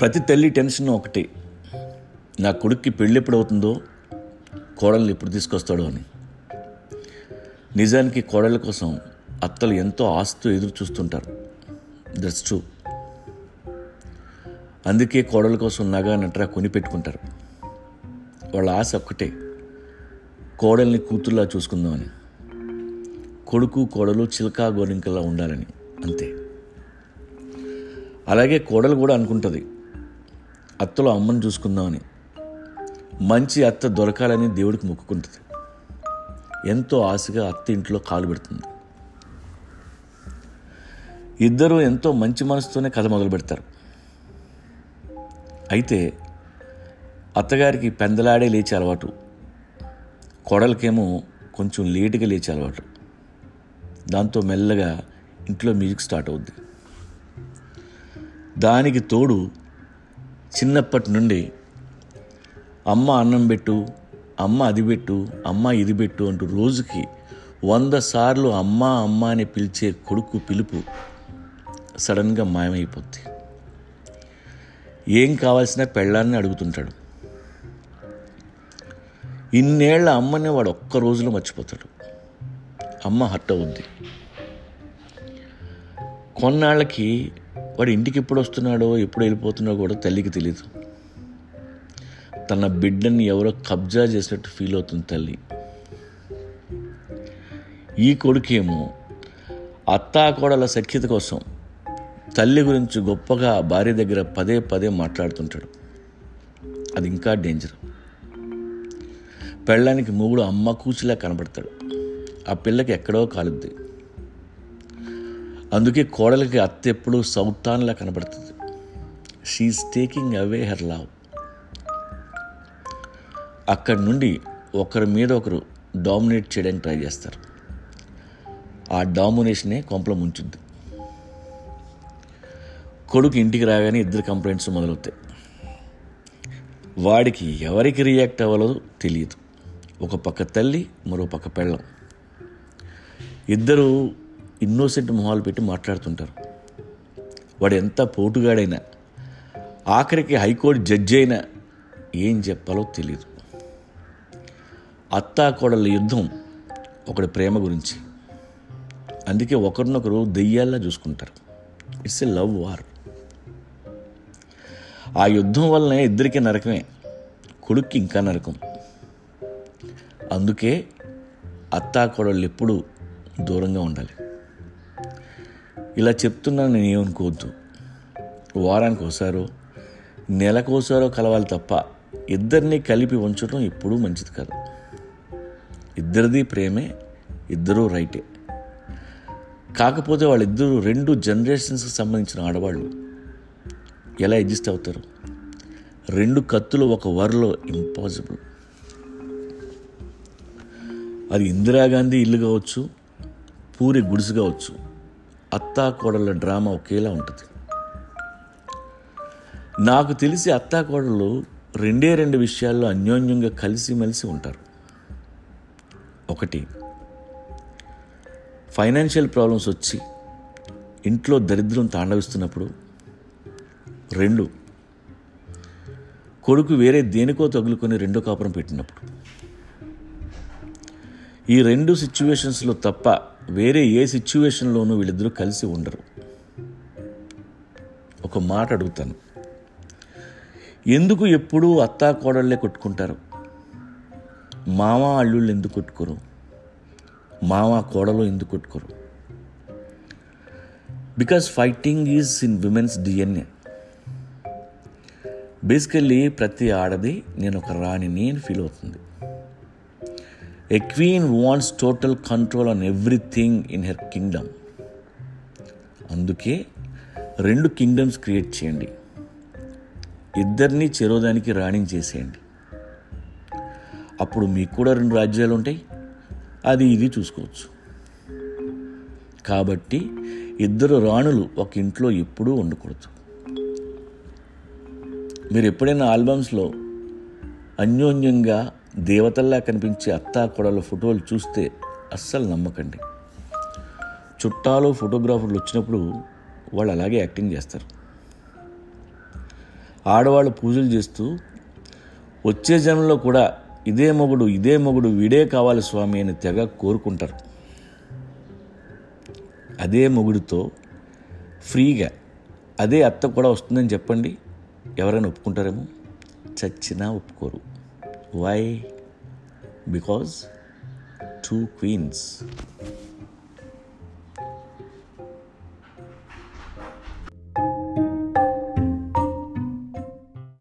ప్రతి తల్లి టెన్షన్ ఒకటే. నా కొడుక్కి పెళ్ళి ఎప్పుడు అవుతుందో కోడల్ని ఎప్పుడు తీసుకొస్తాడో అని. నిజానికి కోడళ్ళ కోసం అత్తలు ఎంతో ఆస్తు ఎదురు చూస్తుంటారు. దట్స్ ట్రూ అందుకే కోడల కోసం నగా నట్రా కొనిపెట్టుకుంటారు వాళ్ళ ఆశ ఒక్కటే కోడల్ని కూతుర్లా చూసుకుందామని కొడుకు కోడలు చిలకా గోరింకలా ఉండాలని అంతే. అలాగే కోడలు కూడా అనుకుంటుంది. అత్తలో అమ్మని చూసుకుందామని. మంచి అత్త దొరకాలని దేవుడికి మొక్కుకుంటుంది. ఎంతో ఆశగా అత్త ఇంట్లో కాలు పెడుతుంది. ఇద్దరూ ఎంతో మంచి మనసుతోనే కథ మొదలు పెడతారు. అయితే అత్తగారికి పెందలాడే లేచే అలవాటు కోడలకేమో కొంచెం లేటుగా లేచే అలవాటు. దాంతో మెల్లగా ఇంట్లో మ్యూజిక్ స్టార్ట్ అవుద్ది. దానికి తోడు చిన్నప్పటి నుండి అమ్మ అన్నం పెట్టు అమ్మ అది పెట్టు అమ్మ ఇది పెట్టు అంటూ రోజుకి వంద సార్లు అమ్మ అమ్మ అని పిలిచే కొడుకు పిలుపు సడన్గా మాయమైపోద్ది. ఏం కావాల్సిన పెళ్ళాన్ని అడుగుతుంటాడు. ఇన్నేళ్ళ అమ్మని వాడు ఒక్క రోజులో మర్చిపోతాడు. అమ్మ హర్ట్ అవుద్ది. కొన్నాళ్ళకి వాడు ఇంటికి ఎప్పుడు వస్తున్నాడో ఎప్పుడు వెళ్ళిపోతున్నాడో కూడా తల్లికి తెలియదు తన బిడ్డని ఎవరో కబ్జా చేసినట్టు ఫీల్ అవుతుంది తల్లి. ఈ కొడుకేమో అత్తాకోడల సఖ్యత కోసం తల్లి గురించి గొప్పగా భార్య దగ్గర పదే పదే మాట్లాడుతుంటాడు. అది ఇంకా డేంజర్. పెళ్ళానికి మూగుడు అమ్మ కూచిలా కనబడతాడు. ఆ పిల్లకి ఎక్కడో కాలుద్ది. అందుకే కోడలికి అత్త ఎప్పుడూ సౌతాన్లా కనబడుతుంది. She is taking away her love అక్కడి నుండి ఒకరి మీద ఒకరు డామినేట్ చేయడానికి ట్రై చేస్తారు. ఆ డామినేషనే కొంపల ముంచుద్ది. కొడుకు ఇంటికి రాగానే ఇద్దరు కంప్లైంట్స్ మొదలవుతాయి. వాడికి ఎవరికి రియాక్ట్ అవ్వాలో తెలియదు. ఒక పక్క తల్లి మరో పక్క పెళ్ళం. ఇద్దరు ఇన్నోసెంట్ మొహాలు పెట్టి మాట్లాడుతుంటారు. వాడు ఎంత పోటుగాడైనా ఆఖరికి హైకోర్టు జడ్జి అయినా ఏం చెప్పాలో తెలియదు అత్తాకోడళ్ళ యుద్ధం ఒకటి ప్రేమ గురించి. అందుకే ఒకరినొకరు దెయ్యాల్లా చూసుకుంటారు. ఇట్స్ ఎ లవ్ వార్ ఆ యుద్ధం వల్లనే ఇద్దరికి నరకమే కొడుక్కి ఇంకా నరకం. అందుకే అత్తాకోడళ్ళు ఎప్పుడూ దూరంగా ఉండాలి. ఇలా చెప్తున్నాను నేను ఏమనుకోవద్దు. వారానికి ఒకసారో నెలకోసారో కలవాలి తప్ప ఇద్దరిని కలిపి ఉంచడం ఎప్పుడూ మంచిది కాదు. ఇద్దరిది ప్రేమే ఇద్దరూ రైటే. కాకపోతే వాళ్ళిద్దరూ రెండు జనరేషన్స్కి సంబంధించిన ఆడవాళ్ళు. ఎలా అడ్జస్ట్ అవుతారు? రెండు కత్తులు ఒక వరలో ఇంపాసిబుల్ అది ఇందిరాగాంధీ ఇల్లు కావచ్చు పూరి గుడిసు కావచ్చు అత్తాకోడళ్ళ డ్రామా ఒకేలా ఉంటుంది. నాకు తెలిసి అత్తాకోడళ్ళు రెండే రెండు విషయాల్లో అన్యోన్యంగా కలిసిమెలిసి ఉంటారు. ఒకటి ఫైనాన్షియల్ ప్రాబ్లమ్స్ వచ్చి ఇంట్లో దరిద్రం తాండవిస్తున్నప్పుడు. రెండు కొడుకు వేరే దేనికో తగులుకొని రెండో కాపురం పెట్టినప్పుడు. ఈ రెండు సిచ్యువేషన్స్లో తప్ప వేరే ఏ సిచ్యువేషన్లోనూ వీళ్ళిద్దరూ కలిసి ఉండరు. ఒక మాట అడుగుతాను. ఎందుకు ఎప్పుడూ అత్తా కోడళ్ళే కొట్టుకుంటారు? మామ అల్లుళ్ళు ఎందుకు కొట్టుకోరు? మామ కోడలు ఎందుకు కొట్టుకోరు? Because fighting is in women's DNA basically ప్రతి ఆడది నేను ఒక రాణిని అని ఫీల్ అవుతుంది. A queen wants total control on everything in her kingdom అందుకే రెండు కింగ్డమ్స్ క్రియేట్ చేయండి. ఇద్దరిని చెరోదానికి రాణించేసేయండి. అప్పుడు మీకు కూడా రెండు రాజ్యాలు ఉంటాయి. అది ఇది చూసుకోవచ్చు. కాబట్టి ఇద్దరు రాణులు ఒక ఇంట్లో ఎప్పుడూ ఉండకూడదు. మీరు ఎప్పుడైనా ఆల్బమ్స్లో అన్యోన్యంగా దేవతల్లా కనిపించే అత్తా కొడల ఫోటోలు చూస్తే అస్సలు నమ్మకండి. చుట్టాలు ఫోటోగ్రాఫర్లు వచ్చినప్పుడు వాళ్ళు అలాగే యాక్టింగ్ చేస్తారు. ఆడవాళ్ళు పూజలు చేస్తూ వచ్చే జన్మలో కూడా ఇదే మొగుడు ఇదే మొగుడు వీడే కావాలి స్వామి అని తెగ కోరుకుంటారు. అదే మొగుడితో ఫ్రీగా అదే అత్త కూడా వస్తుందని చెప్పండి. ఎవరైనా ఒప్పుకుంటారేమో? చచ్చినా ఒప్పుకోరు. Why? Because two queens